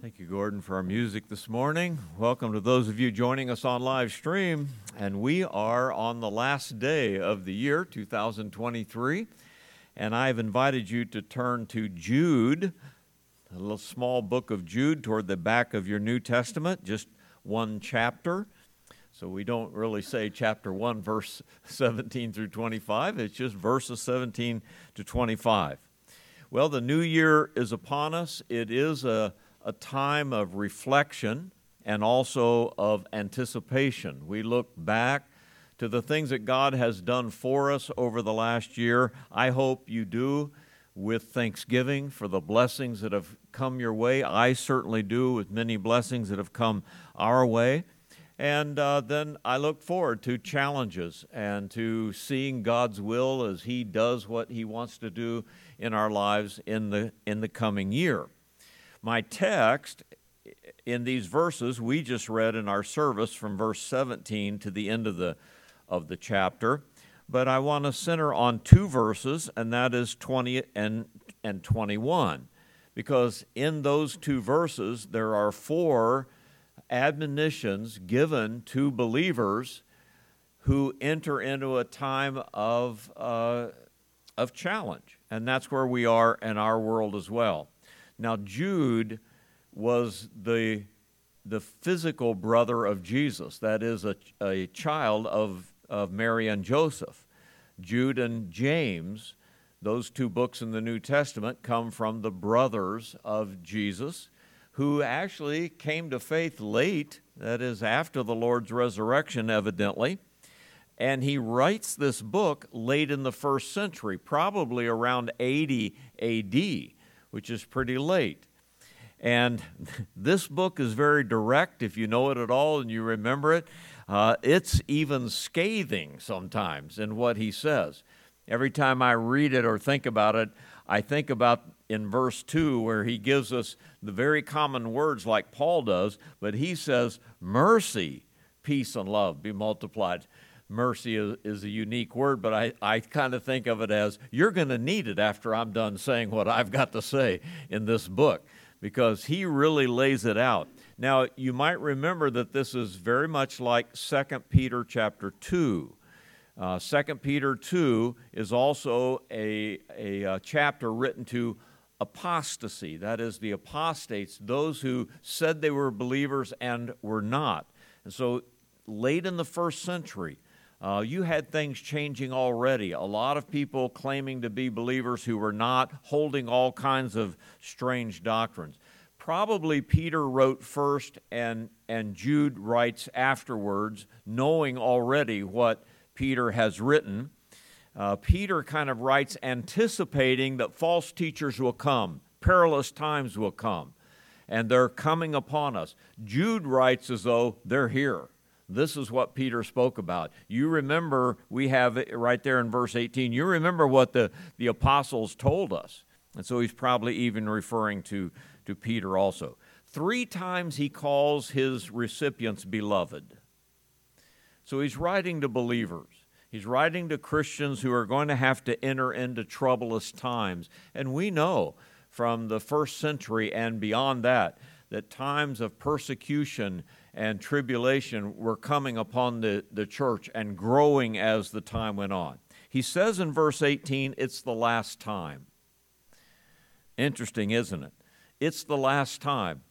Thank you, Gordon, for our music this morning. Welcome to those of you joining us on live stream. And we are on the last day of the year, 2023. And I've invited you to turn to Jude, a little small book of Jude toward the back of your New Testament, just one chapter. So we don't really say chapter 1, verse 17 through 25, it's just verses 17 to 25. Well, the new year is upon us. It is a a time of reflection and also of anticipation. We look back to the things that God has done for us over the last year. I hope you do with thanksgiving for the blessings that have come your way. I certainly do with many blessings that have come our way. And uh, then I look forward to challenges and to seeing God's will as He does what He wants to do in our lives in the, in the coming year. My text in these verses we just read in our service from verse 17 to the end of the, of the chapter, but I want to center on two verses, and that is 20 and, and 21, because in those two verses there are four admonitions given to believers who enter into a time of, uh, of challenge. And that's where we are in our world as well. Now, Jude was the, the physical brother of Jesus, that is, a, a child of, of Mary and Joseph. Jude and James, those two books in the New Testament, come from the brothers of Jesus, who actually came to faith late, that is, after the Lord's resurrection, evidently. And he writes this book late in the first century, probably around 80 AD which is pretty late. And this book is very direct, if you know it at all and you remember it. Uh, it's even scathing sometimes in what he says. Every time I read it or think about it, I think about in verse 2 where he gives us the very common words like Paul does, but he says, Mercy, peace, and love be multiplied mercy is, is a unique word, but I, I kind of think of it as you're going to need it after I'm done saying what I've got to say in this book because he really lays it out. Now, you might remember that this is very much like 2 Peter chapter 2. Uh, 2 Peter 2 is also a, a, a chapter written to apostasy, that is, the apostates, those who said they were believers and were not. And so, late in the first century, uh, you had things changing already. A lot of people claiming to be believers who were not, holding all kinds of strange doctrines. Probably Peter wrote first and, and Jude writes afterwards, knowing already what Peter has written. Uh, Peter kind of writes anticipating that false teachers will come, perilous times will come, and they're coming upon us. Jude writes as though they're here. This is what Peter spoke about. You remember, we have it right there in verse 18, you remember what the, the apostles told us. And so he's probably even referring to, to Peter also. Three times he calls his recipients beloved. So he's writing to believers. He's writing to Christians who are going to have to enter into troublous times. And we know from the first century and beyond that that times of persecution and tribulation were coming upon the, the church and growing as the time went on. He says in verse 18, it's the last time. Interesting, isn't it? It's the last time.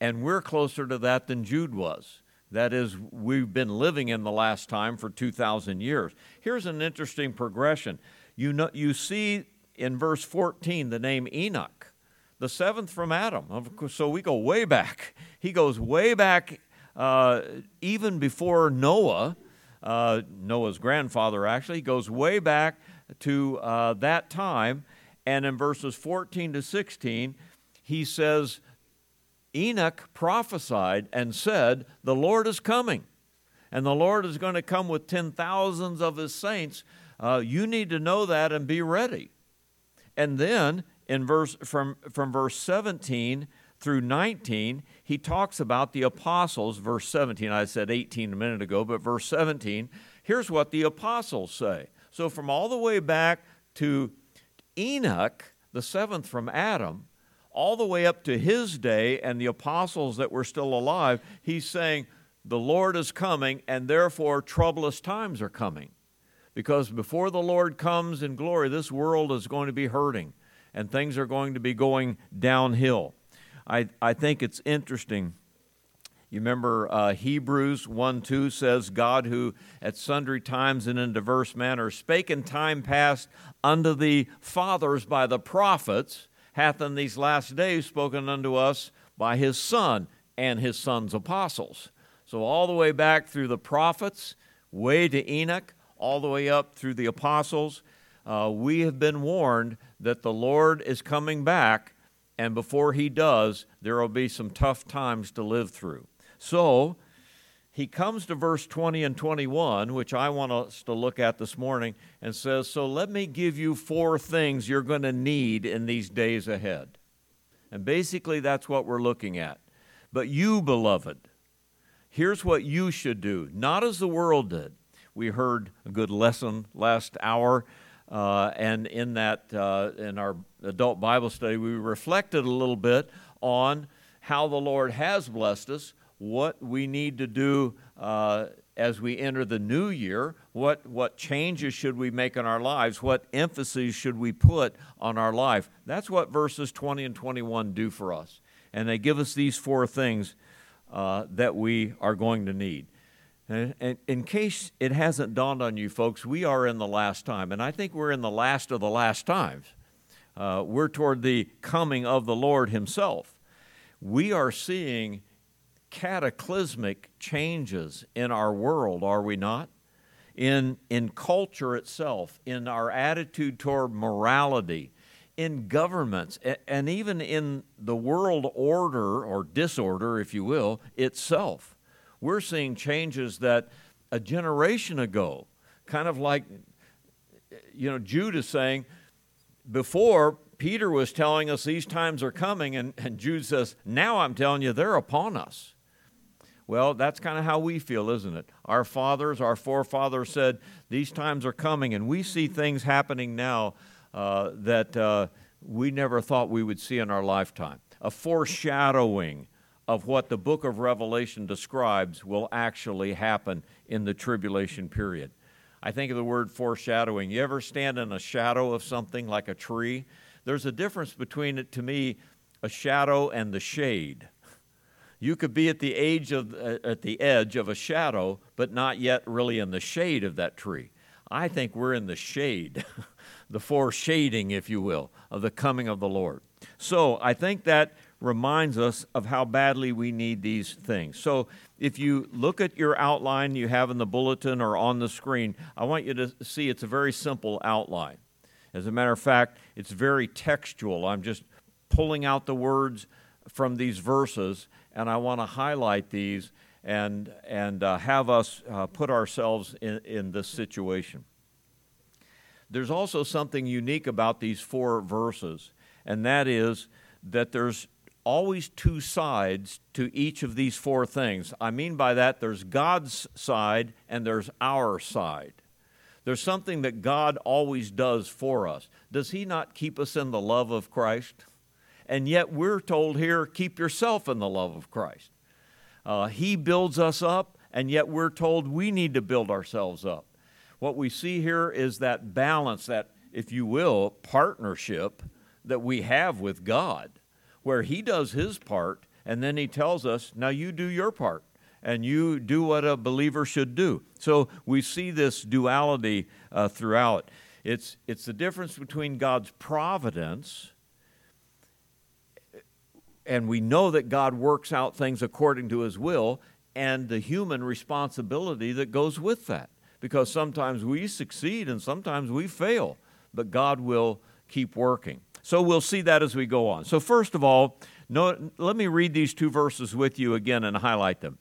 And we're closer to that than Jude was. That is, we've been living in the last time for 2,000 years. Here's an interesting progression. You, know, you see in verse 14 the name Enoch, the seventh from Adam. So we go way back. He goes way back uh, even before Noah, uh, Noah's grandfather actually, goes way back to uh, that time. And in verses 14 to 16, he says, Enoch prophesied and said, The Lord is coming, and the Lord is going to come with ten thousands of his saints. Uh, you need to know that and be ready. And then in verse from, from verse 17 through 19, he talks about the apostles. Verse 17, I said 18 a minute ago, but verse 17, here's what the apostles say. So, from all the way back to Enoch, the seventh from Adam, all the way up to his day and the apostles that were still alive, he's saying, The Lord is coming, and therefore troublous times are coming. Because before the Lord comes in glory, this world is going to be hurting and things are going to be going downhill. I, I think it's interesting. You remember uh, Hebrews 1 2 says, God who at sundry times and in diverse manners spake in time past unto the fathers by the prophets, hath in these last days spoken unto us by his Son and his Son's apostles. So, all the way back through the prophets, way to Enoch, all the way up through the apostles, uh, we have been warned that the Lord is coming back, and before he does, there will be some tough times to live through. So, he comes to verse 20 and 21, which I want us to look at this morning, and says, So let me give you four things you're going to need in these days ahead. And basically, that's what we're looking at. But you, beloved, here's what you should do, not as the world did. We heard a good lesson last hour uh, and in that, uh, in our adult Bible study, we reflected a little bit on how the Lord has blessed us, what we need to do uh, as we enter the new year, what, what changes should we make in our lives, what emphasis should we put on our life. That's what verses 20 and 21 do for us. And they give us these four things uh, that we are going to need. And in case it hasn't dawned on you folks, we are in the last time, and I think we're in the last of the last times. Uh, we're toward the coming of the Lord Himself. We are seeing cataclysmic changes in our world, are we not? In, in culture itself, in our attitude toward morality, in governments, and even in the world order or disorder, if you will, itself we're seeing changes that a generation ago, kind of like, you know, Jude is saying, before Peter was telling us these times are coming, and, and Jude says, now I'm telling you they're upon us. Well, that's kind of how we feel, isn't it? Our fathers, our forefathers said these times are coming, and we see things happening now uh, that uh, we never thought we would see in our lifetime. A foreshadowing of what the book of Revelation describes will actually happen in the tribulation period. I think of the word foreshadowing. You ever stand in a shadow of something like a tree? There's a difference between it, to me, a shadow and the shade. You could be at the age of uh, at the edge of a shadow, but not yet really in the shade of that tree. I think we're in the shade, the foreshading, if you will, of the coming of the Lord. So I think that reminds us of how badly we need these things. So, if you look at your outline you have in the bulletin or on the screen, I want you to see it's a very simple outline. As a matter of fact, it's very textual. I'm just pulling out the words from these verses, and I want to highlight these and, and uh, have us uh, put ourselves in, in this situation. There's also something unique about these four verses, and that is that there's always two sides to each of these four things. I mean by that, there's God's side and there's our side. There's something that God always does for us. Does He not keep us in the love of Christ? And yet we're told here, keep yourself in the love of Christ. Uh, he builds us up, and yet we're told we need to build ourselves up. What we see here is that balance, that, if you will, partnership that we have with God where he does his part and then he tells us, now you do your part and you do what a believer should do. So we see this duality uh, throughout. It's, it's the difference between God's providence, and we know that God works out things according to his will, and the human responsibility that goes with that. Because sometimes we succeed and sometimes we fail, but God will keep working. So we'll see that as we go on. So, first of all, no, let me read these two verses with you again and highlight them.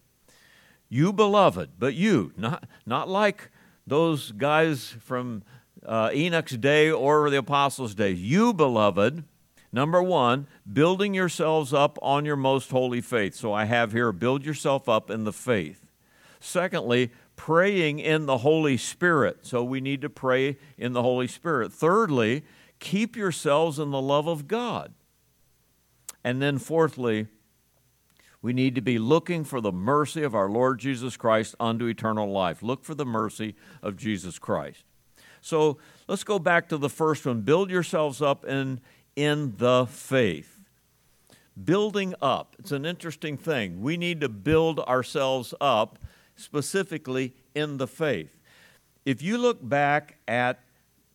You, beloved, but you, not, not like those guys from uh, Enoch's day or the apostles' day. You, beloved, number one, building yourselves up on your most holy faith. So I have here, build yourself up in the faith. Secondly, praying in the Holy Spirit. So we need to pray in the Holy Spirit. Thirdly, keep yourselves in the love of God. And then, fourthly, we need to be looking for the mercy of our Lord Jesus Christ unto eternal life. Look for the mercy of Jesus Christ. So let's go back to the first one. Build yourselves up in, in the faith. Building up. It's an interesting thing. We need to build ourselves up specifically in the faith. If you look back at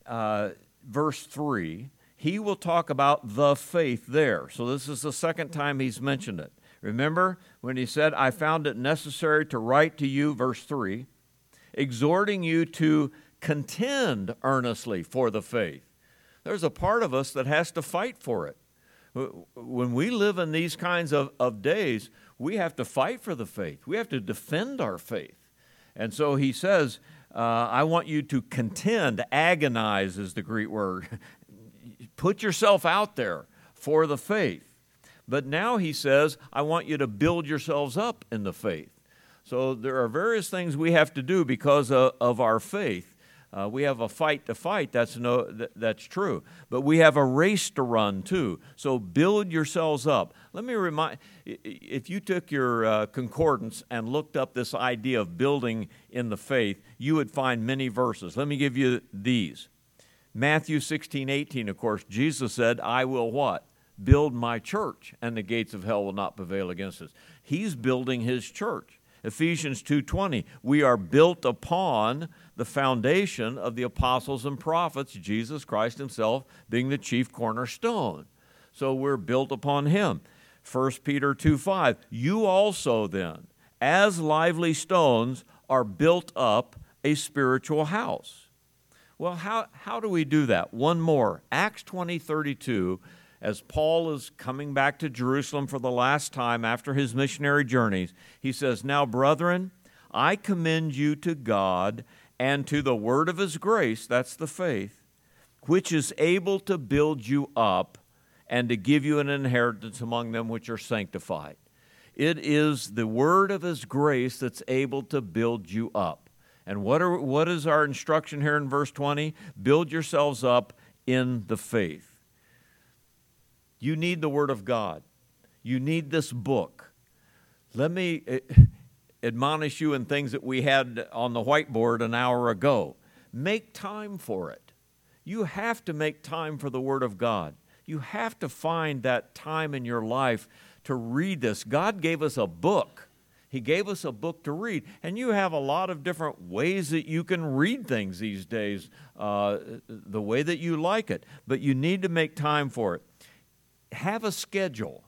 uh, verse 3, he will talk about the faith there. So this is the second time he's mentioned it. Remember when he said, I found it necessary to write to you, verse 3, exhorting you to contend earnestly for the faith. There's a part of us that has to fight for it. When we live in these kinds of, of days, we have to fight for the faith. We have to defend our faith. And so he says, uh, I want you to contend, agonize is the Greek word. Put yourself out there for the faith. But now he says, I want you to build yourselves up in the faith. So there are various things we have to do because of, of our faith. Uh, we have a fight to fight. That's no, th- that's true. But we have a race to run too. So build yourselves up. Let me remind: if you took your uh, concordance and looked up this idea of building in the faith, you would find many verses. Let me give you these. Matthew 16, 18, of course, Jesus said, I will what? Build my church, and the gates of hell will not prevail against us. He's building his church. Ephesians 2:20, we are built upon the foundation of the apostles and prophets, Jesus Christ himself being the chief cornerstone. So we're built upon him. 1 Peter 2:5, you also then, as lively stones, are built up a spiritual house. Well, how, how do we do that? One more. Acts 20 32, as Paul is coming back to Jerusalem for the last time after his missionary journeys, he says, Now, brethren, I commend you to God and to the word of his grace, that's the faith, which is able to build you up and to give you an inheritance among them which are sanctified. It is the word of his grace that's able to build you up. And what, are, what is our instruction here in verse 20? Build yourselves up in the faith. You need the Word of God. You need this book. Let me, eh, admonish you in things that we had on the whiteboard an hour ago. Make time for it. You have to make time for the Word of God. You have to find that time in your life to read this. God gave us a book. He gave us a book to read. And you have a lot of different ways that you can read things these days, uh, the way that you like it. But you need to make time for it. Have a schedule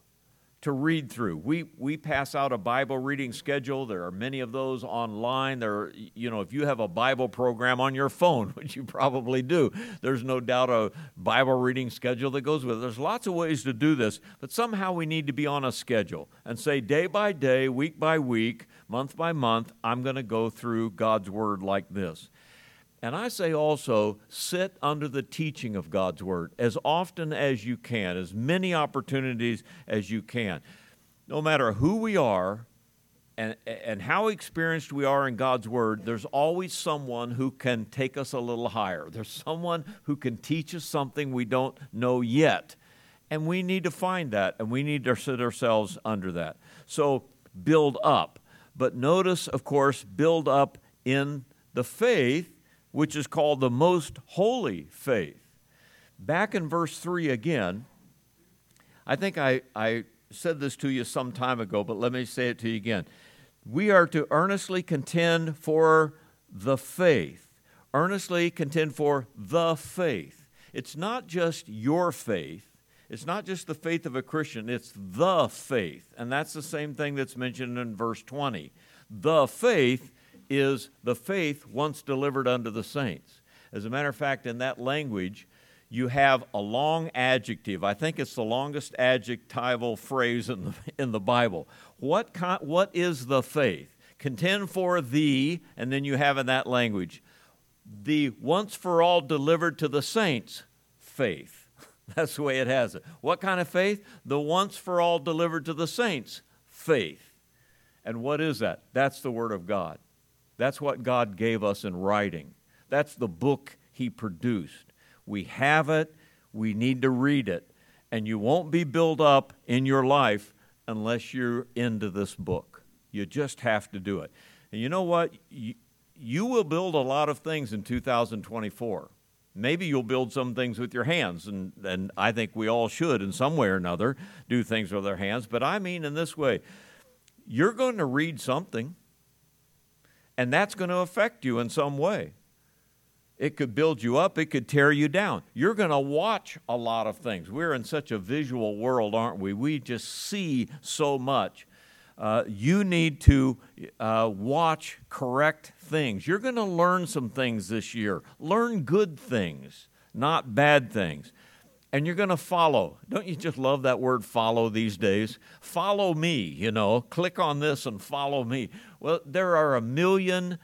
to read through. We, we pass out a Bible reading schedule. There are many of those online. There, are, you know, if you have a Bible program on your phone, which you probably do, there's no doubt a Bible reading schedule that goes with it. There's lots of ways to do this, but somehow we need to be on a schedule and say day by day, week by week, month by month, I'm going to go through God's Word like this. And I say also, sit under the teaching of God's Word as often as you can, as many opportunities as you can. No matter who we are and, and how experienced we are in God's Word, there's always someone who can take us a little higher. There's someone who can teach us something we don't know yet. And we need to find that, and we need to sit ourselves under that. So build up. But notice, of course, build up in the faith which is called the most holy faith. Back in verse 3 again, I think I, I said this to you some time ago, but let me say it to you again. We are to earnestly contend for the faith. Earnestly contend for the faith. It's not just your faith, it's not just the faith of a Christian, it's the faith. And that's the same thing that's mentioned in verse 20. The faith is the faith once delivered unto the saints. As a matter of fact, in that language, you have a long adjective. I think it's the longest adjectival phrase in the, in the Bible. What, con, what is the faith? Contend for the, and then you have in that language, the once for all delivered to the saints faith. That's the way it has it. What kind of faith? The once for all delivered to the saints faith. And what is that? That's the Word of God. That's what God gave us in writing. That's the book He produced. We have it, we need to read it. And you won't be built up in your life unless you're into this book. You just have to do it. And you know what? You, you will build a lot of things in 2024. Maybe you'll build some things with your hands, and, and I think we all should, in some way or another, do things with our hands. But I mean, in this way, you're going to read something, and that's going to affect you in some way. It could build you up, it could tear you down. You're going to watch a lot of things. We're in such a visual world, aren't we? We just see so much. Uh, you need to uh, watch correct things. You're going to learn some things this year. Learn good things, not bad things. And you're going to follow. Don't you just love that word follow these days? Follow me, you know, click on this and follow me. Well, there are a million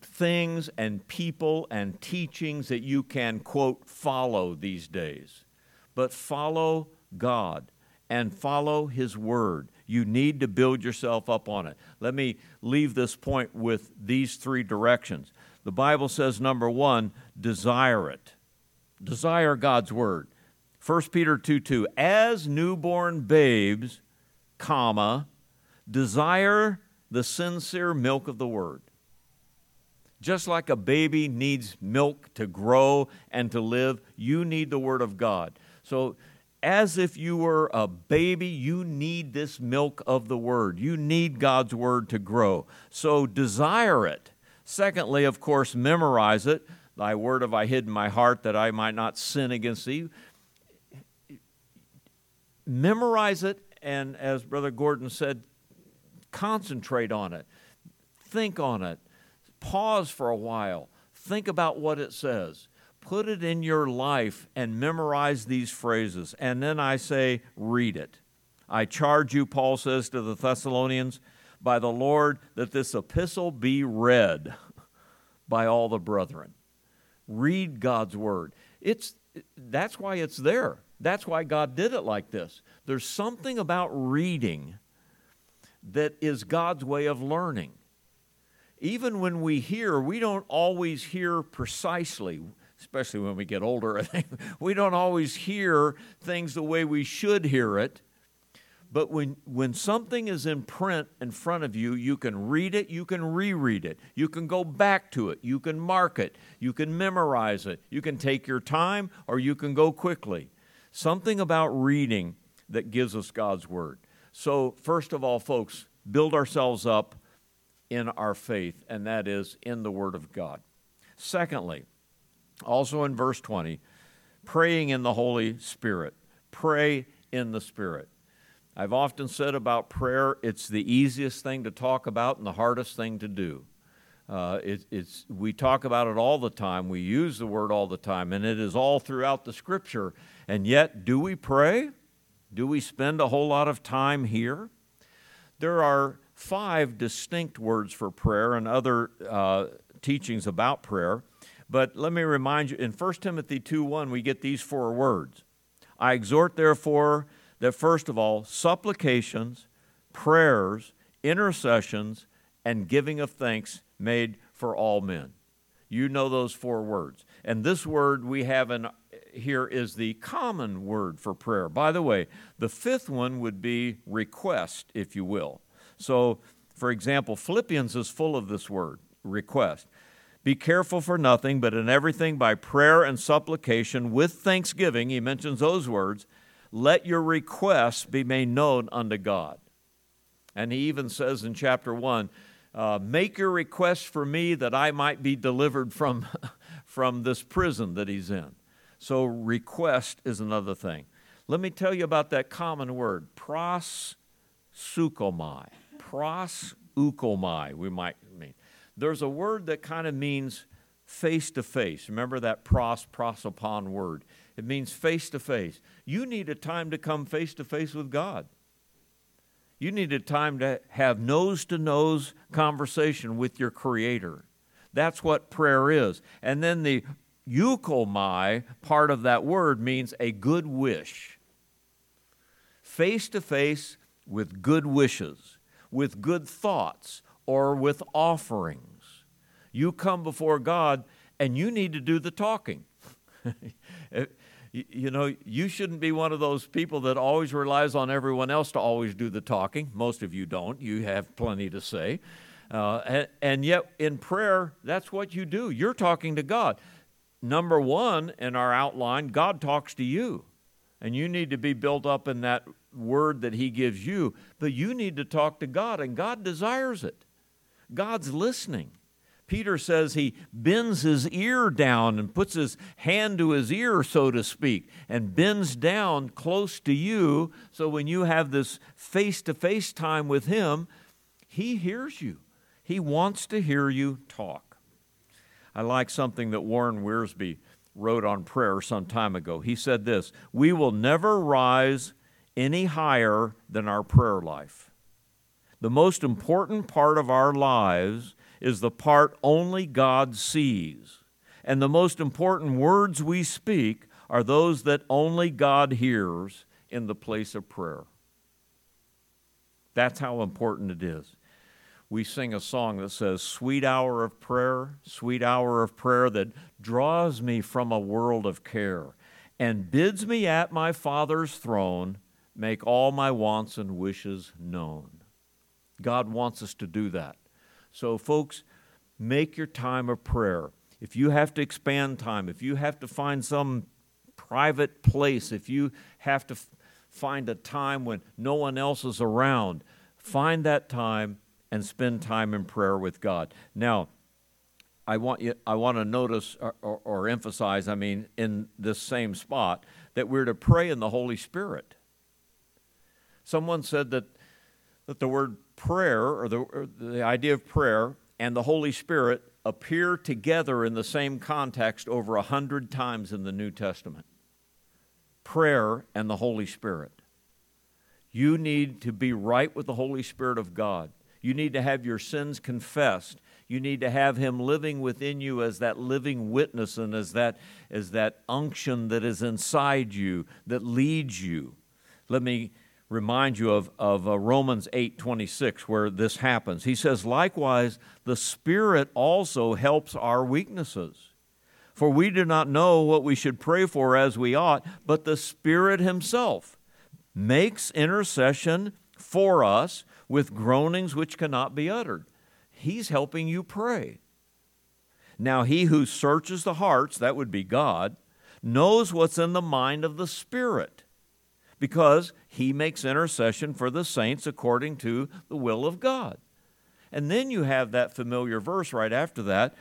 things and people and teachings that you can, quote, follow these days. But follow God and follow His Word. You need to build yourself up on it. Let me leave this point with these three directions. The Bible says, number one, desire it. Desire God's Word. 1 Peter 2 2, as newborn babes, comma, desire the sincere milk of the Word. Just like a baby needs milk to grow and to live, you need the Word of God. So, as if you were a baby, you need this milk of the Word. You need God's Word to grow. So, desire it. Secondly, of course, memorize it. Thy word have I hid in my heart that I might not sin against thee. Memorize it, and as Brother Gordon said, concentrate on it, think on it, Pause for a while. Think about what it says. Put it in your life and memorize these phrases. And then I say, read it. I charge you, Paul says to the Thessalonians, by the Lord, that this epistle be read by all the brethren. Read God's word. It's, that's why it's there. That's why God did it like this. There's something about reading that is God's way of learning even when we hear, we don't always hear precisely, especially when we get older, I think. We don't always hear things the way we should hear it. But when, when something is in print in front of you, you can read it, you can reread it, you can go back to it, you can mark it, you can memorize it, you can take your time, or you can go quickly. Something about reading that gives us God's Word. So, first of all, folks, build ourselves up in our faith, and that is in the Word of God. Secondly, also in verse 20, praying in the Holy Spirit. Pray in the Spirit. I've often said about prayer, it's the easiest thing to talk about and the hardest thing to do. Uh, it, it's, we talk about it all the time, we use the word all the time, and it is all throughout the scripture. And yet, do we pray? Do we spend a whole lot of time here? There are five distinct words for prayer and other uh, teachings about prayer. But let me remind you in 1 Timothy 2 1, we get these four words. I exhort, therefore, that first of all, supplications, prayers, intercessions, and giving of thanks made for all men. You know those four words. And this word we have in here is the common word for prayer. By the way, the fifth one would be request, if you will. So, for example, Philippians is full of this word, request. Be careful for nothing, but in everything by prayer and supplication with thanksgiving, he mentions those words, let your requests be made known unto God. And he even says in chapter 1, uh, make your request for me that I might be delivered from, from this prison that he's in. So, request is another thing. Let me tell you about that common word, proseuchomai pros euchomai, we might mean. There's a word that kind of means face to face. Remember that pros, prosopon word? It means face to face. You need a time to come face to face with God. You need a time to have nose to nose conversation with your Creator. That's what prayer is. And then the euchomai part of that word means a good wish. Face to face with good wishes with good thoughts or with offerings. You come before God and you need to do the talking. you, you know, you shouldn't be one of those people that always relies on everyone else to always do the talking. Most of you don't. You have plenty to say. Uh, and, and yet, in prayer, that's what you do. You're talking to God. Number one in our outline, God talks to you. And you need to be built up in that word that He gives you. But you need to talk to God, and God desires it. God's listening. Peter says he bends his ear down and puts his hand to his ear, so to speak, and bends down close to you. So when you have this face to face time with him, he hears you. He wants to hear you talk. I like something that Warren Wiersbe wrote on prayer some time ago. He said this We will never rise any higher than our prayer life. The most important part of our lives is the part only God sees. And the most important words we speak are those that only God hears in the place of prayer. That's how important it is. We sing a song that says, Sweet hour of prayer, sweet hour of prayer that draws me from a world of care and bids me at my Father's throne make all my wants and wishes known. God wants us to do that. So, folks, make your time of prayer. If you have to expand time, if you have to find some private place, if you have to f- find a time when no one else is around, find that time and spend time in prayer with God. Now, I want you I want to notice or, or, or emphasize, I mean, in this same spot, that we're to pray in the Holy Spirit. Someone said that that the word prayer or the, or the idea of prayer and the Holy Spirit appear together in the same context over a hundred times in the New Testament. Prayer and the Holy Spirit. You need to be right with the Holy Spirit of God. You need to have your sins confessed. You need to have Him living within you as that living witness and as that, as that unction that is inside you that leads you. Let me remind you of, of uh, Romans 8 26, where this happens. He says, Likewise, the Spirit also helps our weaknesses. For we do not know what we should pray for as we ought, but the Spirit Himself makes intercession for us with groanings which cannot be uttered. He's helping you pray. Now, He who searches the hearts, that would be God, knows what's in the mind of the Spirit because he makes intercession for the saints according to the will of God. And then you have that familiar verse right after that.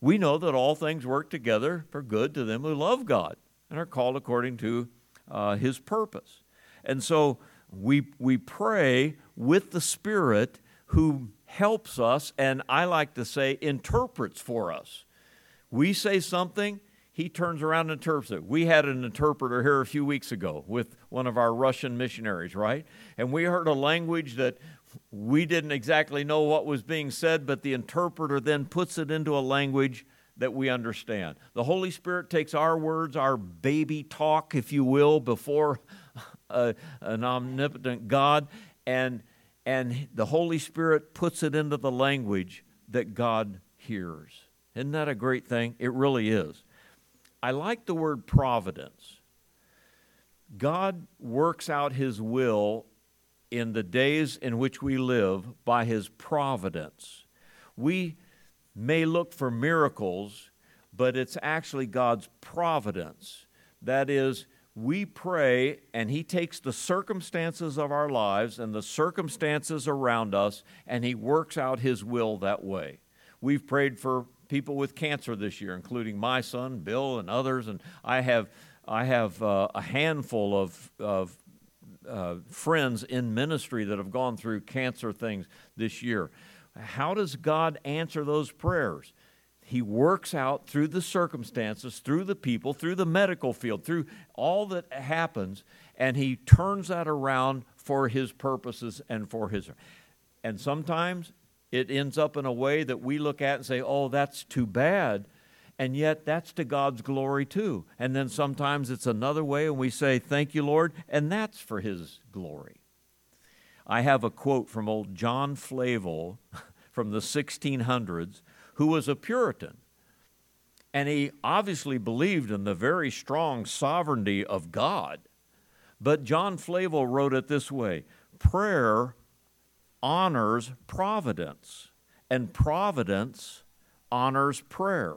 We know that all things work together for good to them who love God and are called according to uh, his purpose. And so we, we pray with the Spirit who helps us, and I like to say, interprets for us. We say something, he turns around and interprets it. We had an interpreter here a few weeks ago with one of our Russian missionaries, right? And we heard a language that we didn't exactly know what was being said, but the interpreter then puts it into a language that we understand. The Holy Spirit takes our words, our baby talk, if you will, before a, uh, an omnipotent God, and, and the Holy Spirit puts it into the language that God hears. Isn't that a great thing? It really is. I like the word providence. God works out his will in the days in which we live by his providence. We may look for miracles, but it's actually God's providence. That is, we pray and he takes the circumstances of our lives and the circumstances around us and he works out his will that way. We've prayed for people with cancer this year, including my son, Bill, and others. And I have, I have uh, a handful of, of uh, friends in ministry that have gone through cancer things this year. How does God answer those prayers? He works out through the circumstances, through the people, through the medical field, through all that happens, and He turns that around for His purposes and for His. And sometimes it ends up in a way that we look at and say, oh, that's too bad. And yet, that's to God's glory too. And then sometimes it's another way, and we say, Thank you, Lord, and that's for His glory. I have a quote from old John Flavel from the 1600s, who was a Puritan. And he obviously believed in the very strong sovereignty of God. But John Flavel wrote it this way prayer honors providence, and providence honors prayer.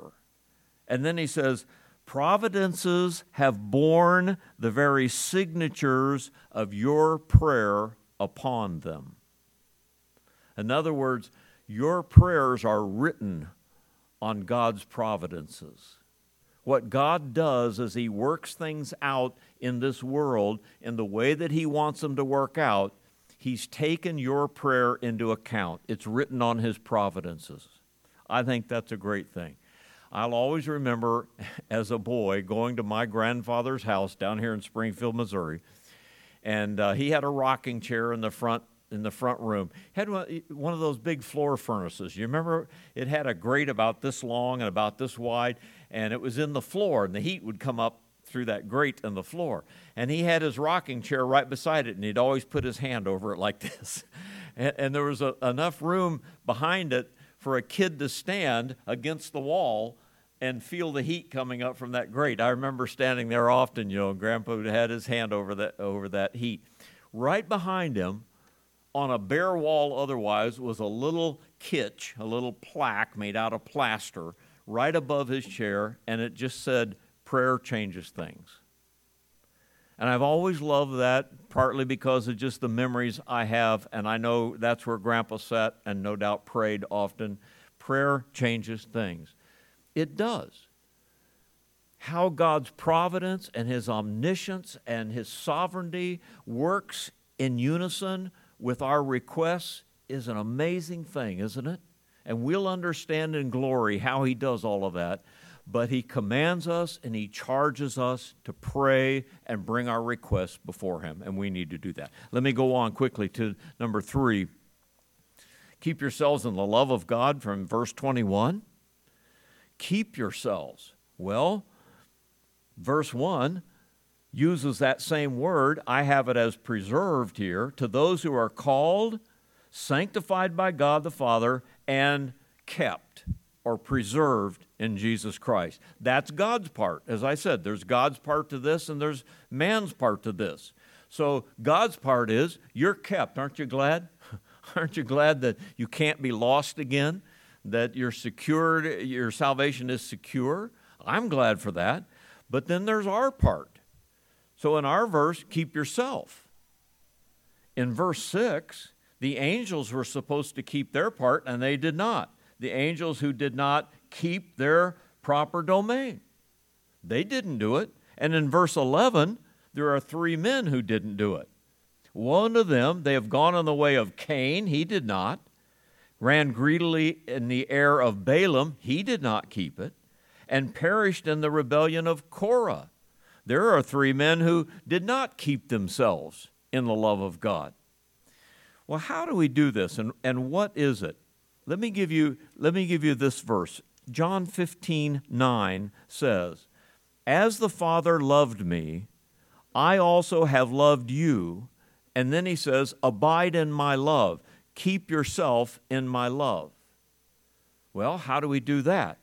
And then he says, Providences have borne the very signatures of your prayer upon them. In other words, your prayers are written on God's providences. What God does is He works things out in this world in the way that He wants them to work out. He's taken your prayer into account. It's written on His providences. I think that's a great thing. I'll always remember as a boy going to my grandfather's house down here in Springfield, Missouri, and uh, he had a rocking chair in the front in the front room. Had one of those big floor furnaces. You remember it had a grate about this long and about this wide, and it was in the floor, and the heat would come up through that grate in the floor. And he had his rocking chair right beside it, and he'd always put his hand over it like this. and, and there was a, enough room behind it for a kid to stand against the wall and feel the heat coming up from that grate. I remember standing there often, you know, Grandpa had his hand over that over that heat. Right behind him on a bare wall otherwise was a little kitch, a little plaque made out of plaster right above his chair, and it just said, Prayer changes things. And I've always loved that, partly because of just the memories I have, and I know that's where Grandpa sat and no doubt prayed often. Prayer changes things. It does. How God's providence and His omniscience and His sovereignty works in unison with our requests is an amazing thing, isn't it? And we'll understand in glory how he does all of that. But he commands us and he charges us to pray and bring our requests before him, and we need to do that. Let me go on quickly to number three. Keep yourselves in the love of God from verse 21. Keep yourselves. Well, verse 1 uses that same word. I have it as preserved here to those who are called, sanctified by God the Father, and kept or preserved in Jesus Christ. That's God's part. As I said, there's God's part to this and there's man's part to this. So God's part is you're kept. Aren't you glad? Aren't you glad that you can't be lost again? That you're secured, your salvation is secure? I'm glad for that. But then there's our part. So in our verse, keep yourself. In verse 6, the angels were supposed to keep their part, and they did not. The angels who did not keep their proper domain. They didn't do it. And in verse 11, there are three men who didn't do it. One of them, they have gone on the way of Cain, he did not. Ran greedily in the air of Balaam, he did not keep it. And perished in the rebellion of Korah, there are three men who did not keep themselves in the love of God. Well, how do we do this and, and what is it? Let me give you let me give you this verse. John 15, 9 says, As the Father loved me, I also have loved you. And then he says, Abide in my love. Keep yourself in my love. Well, how do we do that?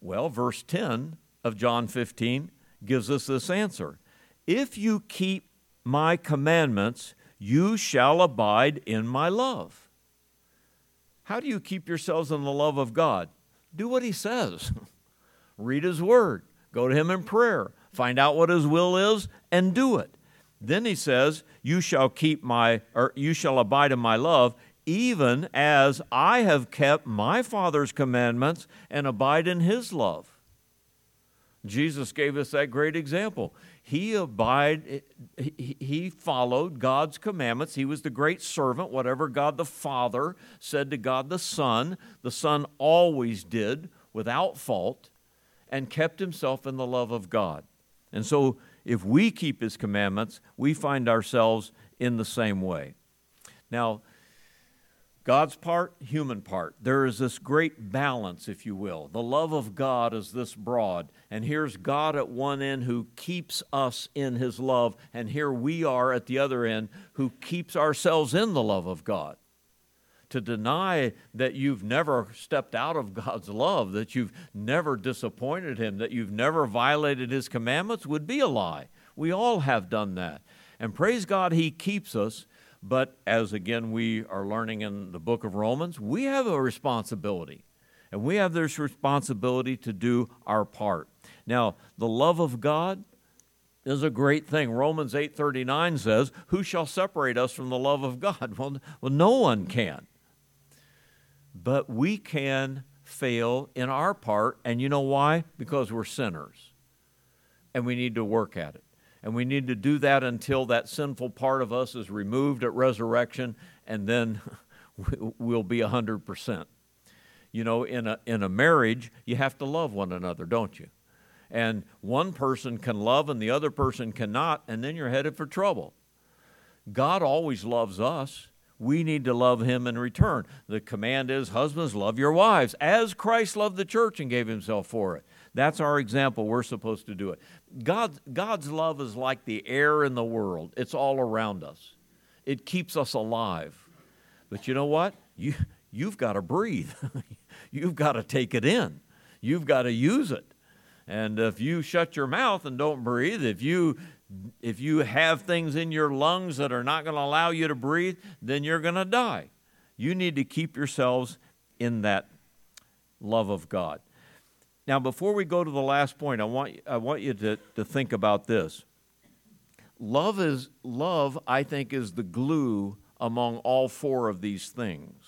Well, verse 10 of John 15 gives us this answer If you keep my commandments, you shall abide in my love. How do you keep yourselves in the love of God? Do what he says. Read his word. Go to him in prayer. Find out what his will is and do it. Then he says, "You shall keep my or you shall abide in my love, even as I have kept my Father's commandments and abide in his love." Jesus gave us that great example. He abide, he followed God's commandments. He was the great servant, whatever God the Father said to God the Son, the Son always did without fault and kept himself in the love of God. And so if we keep his commandments, we find ourselves in the same way. Now, God's part, human part. There is this great balance, if you will. The love of God is this broad. And here's God at one end who keeps us in his love. And here we are at the other end who keeps ourselves in the love of God. to deny that you've never stepped out of God's love, that you've never disappointed Him, that you've never violated His commandments would be a lie. We all have done that. And praise God, He keeps us. But as again we are learning in the book of Romans, we have a responsibility. And we have this responsibility to do our part. Now, the love of God is a great thing. Romans 8:39 says, "Who shall separate us from the love of God?" Well, well, no one can. But we can fail in our part, and you know why? Because we're sinners. And we need to work at it. And we need to do that until that sinful part of us is removed at resurrection, and then we'll be 100%. You know, in a, in a marriage, you have to love one another, don't you? And one person can love and the other person cannot, and then you're headed for trouble. God always loves us. We need to love him in return. The command is husbands, love your wives, as Christ loved the church and gave himself for it. That's our example. We're supposed to do it. God, God's love is like the air in the world, it's all around us, it keeps us alive. But you know what? You, you've got to breathe, you've got to take it in, you've got to use it. And if you shut your mouth and don't breathe, if you if you have things in your lungs that are not going to allow you to breathe, then you're going to die. You need to keep yourselves in that love of God. Now, before we go to the last point, I want, I want you to, to think about this. Love is love, I think, is the glue among all four of these things.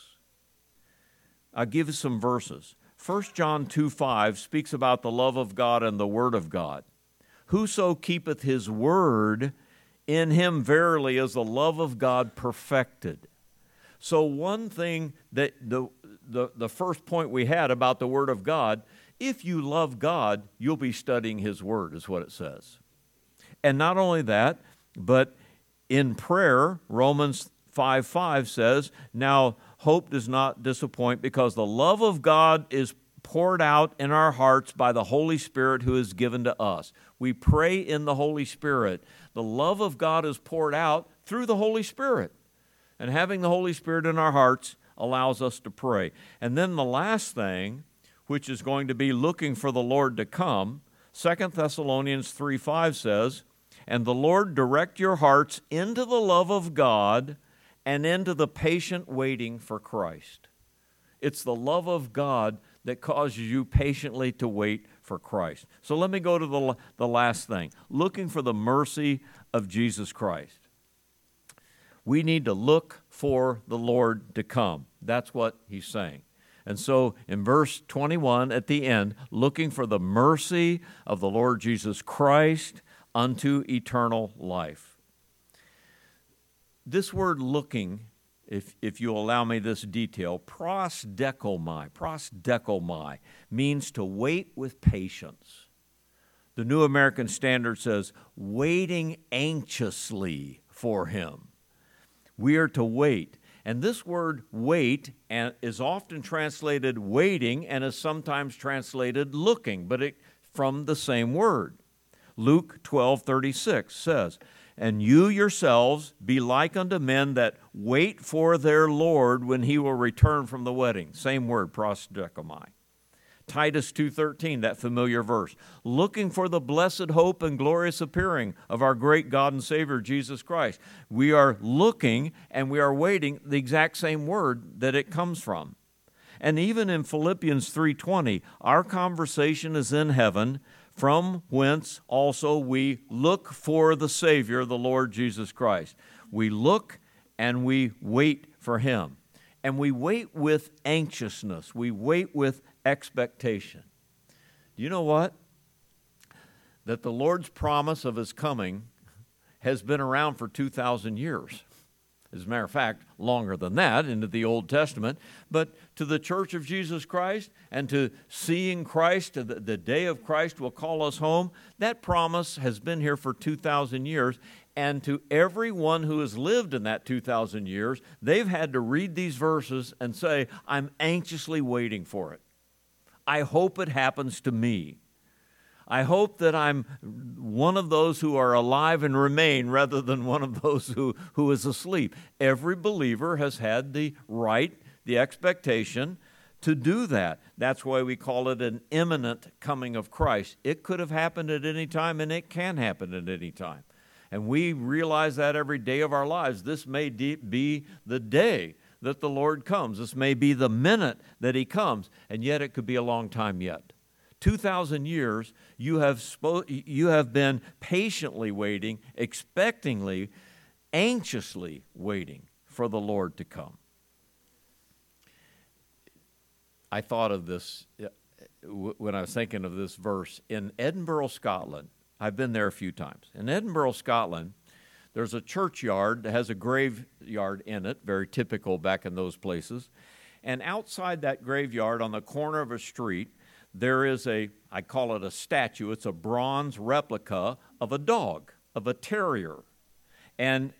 I'll give you some verses. 1 John 2 5 speaks about the love of God and the Word of God. Whoso keepeth his word, in him verily is the love of God perfected. So, one thing that the, the, the first point we had about the Word of God if you love God, you'll be studying His Word, is what it says. And not only that, but in prayer, Romans 5 5 says, Now hope does not disappoint because the love of God is poured out in our hearts by the Holy Spirit who is given to us. We pray in the Holy Spirit. The love of God is poured out through the Holy Spirit. And having the Holy Spirit in our hearts allows us to pray. And then the last thing which is going to be looking for the Lord to come. 2 Thessalonians 3 5 says, And the Lord direct your hearts into the love of God and into the patient waiting for Christ. It's the love of God that causes you patiently to wait for Christ. So let me go to the, the last thing looking for the mercy of Jesus Christ. We need to look for the Lord to come. That's what he's saying. And so in verse 21 at the end, looking for the mercy of the Lord Jesus Christ unto eternal life. This word looking, if, if you allow me this detail, prosdechomai, prosdechomai, means to wait with patience. The New American Standard says, waiting anxiously for him. We are to wait. And this word wait is often translated waiting and is sometimes translated looking, but it, from the same word. Luke 12 36 says, And you yourselves be like unto men that wait for their Lord when he will return from the wedding. Same word, prosdechomai. Titus 2:13, that familiar verse, looking for the blessed hope and glorious appearing of our great God and Savior Jesus Christ. We are looking and we are waiting the exact same word that it comes from. And even in Philippians 3:20, our conversation is in heaven, from whence also we look for the Savior, the Lord Jesus Christ. We look and we wait for him. And we wait with anxiousness. We wait with expectation. Do you know what? That the Lord's promise of His coming has been around for 2,000 years. As a matter of fact, longer than that into the Old Testament. But to the church of Jesus Christ and to seeing Christ, the, the day of Christ will call us home, that promise has been here for 2,000 years. And to everyone who has lived in that 2,000 years, they've had to read these verses and say, I'm anxiously waiting for it. I hope it happens to me. I hope that I'm one of those who are alive and remain rather than one of those who, who is asleep. Every believer has had the right the expectation to do that. That's why we call it an imminent coming of Christ. It could have happened at any time, and it can happen at any time. And we realize that every day of our lives. This may be the day that the Lord comes. This may be the minute that He comes, and yet it could be a long time yet. 2,000 years, you have, spo- you have been patiently waiting, expectingly, anxiously waiting for the Lord to come. I thought of this uh, when I was thinking of this verse. In Edinburgh, Scotland, I've been there a few times. In Edinburgh, Scotland, there's a churchyard that has a graveyard in it, very typical back in those places. And outside that graveyard, on the corner of a street, there is a, I call it a statue, it's a bronze replica of a dog, of a terrier. And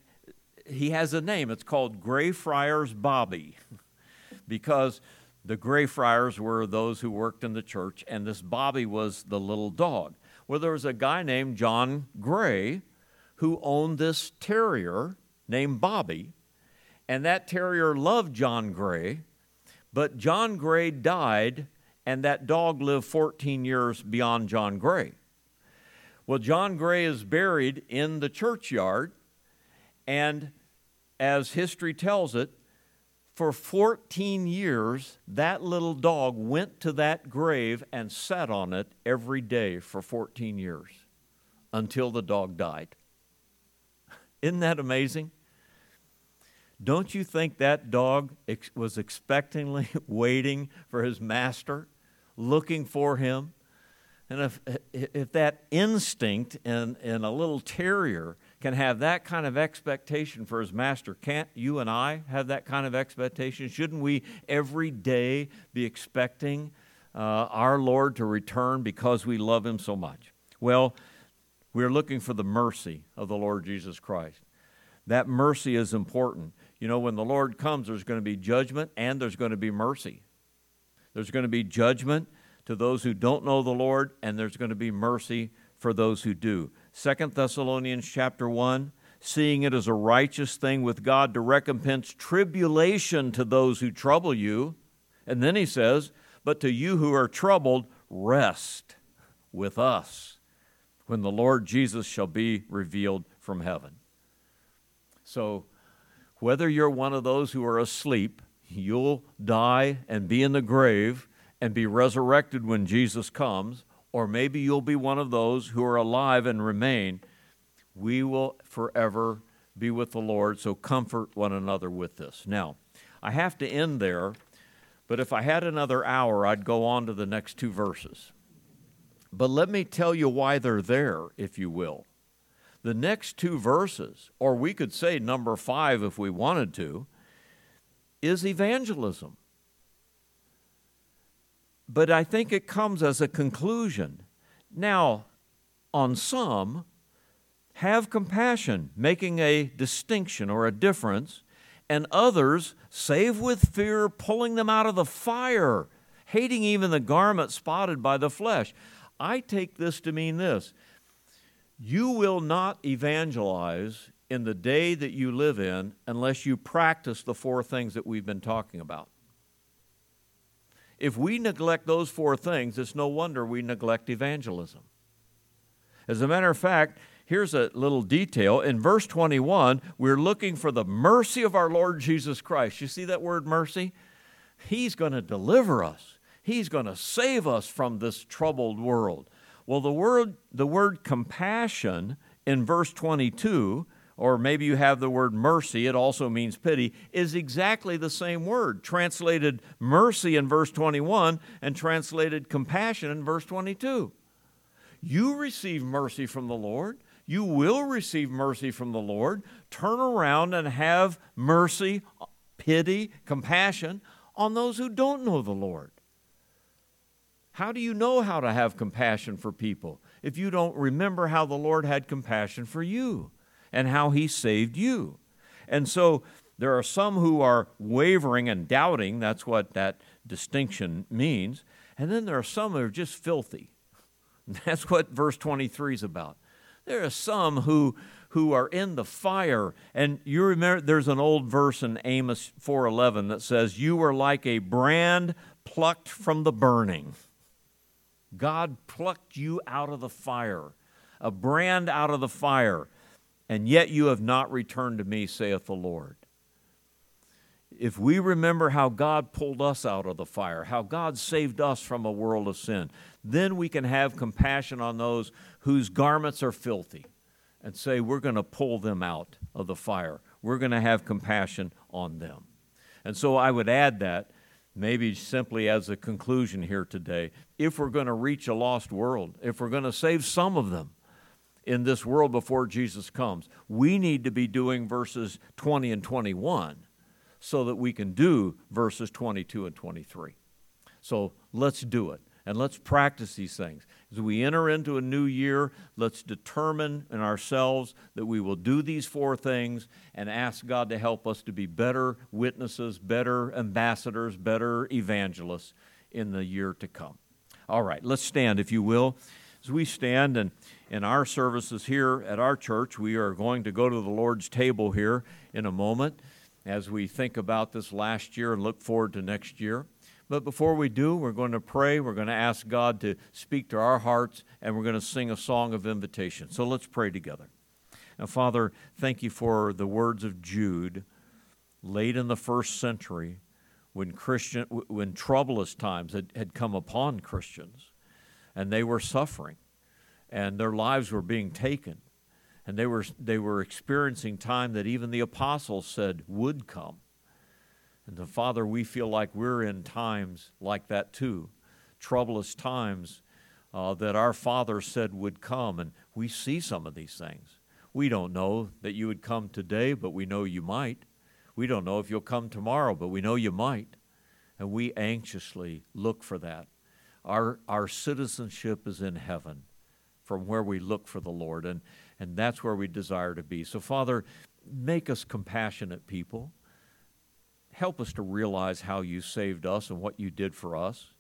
he has a name, it's called Greyfriars Bobby, because the Greyfriars were those who worked in the church, and this Bobby was the little dog. Well, there was a guy named John Gray who owned this terrier named Bobby, and that terrier loved John Gray, but John Gray died, and that dog lived 14 years beyond John Gray. Well, John Gray is buried in the churchyard, and as history tells it, for 14 years, that little dog went to that grave and sat on it every day for 14 years until the dog died. Isn't that amazing? Don't you think that dog ex- was expectantly waiting for his master, looking for him? And if, if that instinct in, in a little terrier can have that kind of expectation for his master, can't you and I have that kind of expectation? Shouldn't we every day be expecting uh, our Lord to return because we love him so much? Well, we're looking for the mercy of the Lord Jesus Christ. That mercy is important. You know, when the Lord comes, there's going to be judgment and there's going to be mercy. There's going to be judgment to those who don't know the Lord, and there's going to be mercy for those who do. Second Thessalonians chapter 1, seeing it as a righteous thing with God to recompense tribulation to those who trouble you. And then he says, But to you who are troubled, rest with us when the Lord Jesus shall be revealed from heaven. So, whether you're one of those who are asleep, you'll die and be in the grave and be resurrected when Jesus comes, or maybe you'll be one of those who are alive and remain. We will forever be with the Lord, so comfort one another with this. Now, I have to end there, but if I had another hour, I'd go on to the next two verses. But let me tell you why they're there, if you will. The next two verses, or we could say number five if we wanted to, is evangelism. But I think it comes as a conclusion. Now, on some, have compassion, making a distinction or a difference, and others, save with fear, pulling them out of the fire, hating even the garment spotted by the flesh. I take this to mean this you will not evangelize in the day that you live in unless you practice the four things that we've been talking about. If we neglect those four things, it's no wonder we neglect evangelism. As a matter of fact, here's a little detail. In verse 21, we're looking for the mercy of our Lord Jesus Christ. You see that word mercy? He's going to deliver us. He's going to save us from this troubled world. Well, the word, the word compassion in verse 22, or maybe you have the word mercy, it also means pity, is exactly the same word. Translated mercy in verse 21 and translated compassion in verse 22. You receive mercy from the Lord. You will receive mercy from the Lord. Turn around and have mercy, pity, compassion on those who don't know the Lord. How do you know how to have compassion for people if you don't remember how the Lord had compassion for you and how He saved you? And so there are some who are wavering and doubting. That's what that distinction means. And then there are some who are just filthy. That's what verse 23 is about. There are some who, who are in the fire. And you remember there's an old verse in Amos 4:11 that says, "You are like a brand plucked from the burning." God plucked you out of the fire, a brand out of the fire, and yet you have not returned to me, saith the Lord if we remember how God pulled us out of the fire, how God saved us from a world of sin, then we can have compassion on those whose garments are filthy and say, We're going to pull them out of the fire. We're going to have compassion on them. And so I would add that, maybe simply as a conclusion here today, if we're going to reach a lost world, if we're going to save some of them, in this world before Jesus comes. We need to be doing verses 20 and 21 so that we can do verses 22 and 23. So let's do it and let's practice these things. As we enter into a new year, let's determine in ourselves that we will do these four things and ask God to help us to be better witnesses, better ambassadors, better evangelists in the year to come. All right, let's stand, if you will. As we stand and in our services here at our church, we are going to go to the Lord's table here in a moment as we think about this last year and look forward to next year. But before we do, we're going to pray. We're going to ask God to speak to our hearts, and we're going to sing a song of invitation. So let's pray together. Now, Father, thank you for the words of Jude late in the first century when, Christian, when troublous times had, had come upon Christians and they were suffering and their lives were being taken and they were, they were experiencing time that even the apostles said would come. And the Father, we feel like we're in times like that too, troublous times uh, that our Father said would come. And we see some of these things. We don't know that you would come today, but we know you might. We don't know if you'll come tomorrow, but we know you might. And we anxiously look for that. Our, our citizenship is in heaven from where we look for the Lord. And and that's where we desire to be. So, Father, make us compassionate people. Help us to realize how you saved us and what you did for us.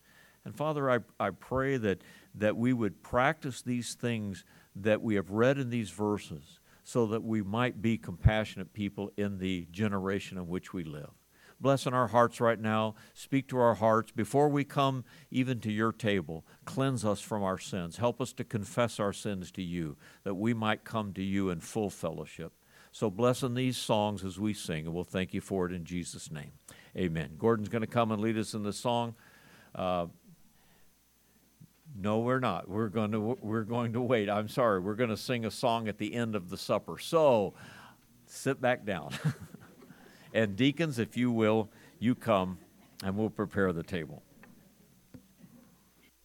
And Father, I, I pray that, that we would practice these things that we have read in these verses so that we might be compassionate people in the generation in which we live bless in our hearts right now. Speak to our hearts. Before we come even to your table, cleanse us from our sins. Help us to confess our sins to you, that we might come to you in full fellowship. So bless in these songs as we sing, and we'll thank you for it in Jesus' name. Amen. Gordon's going to come and lead us in the song. Uh, no, we're not. We're going to we're going to wait. I'm sorry. We're going to sing a song at the end of the supper. So, sit back down. And deacons, if you will, you come and we'll prepare the table.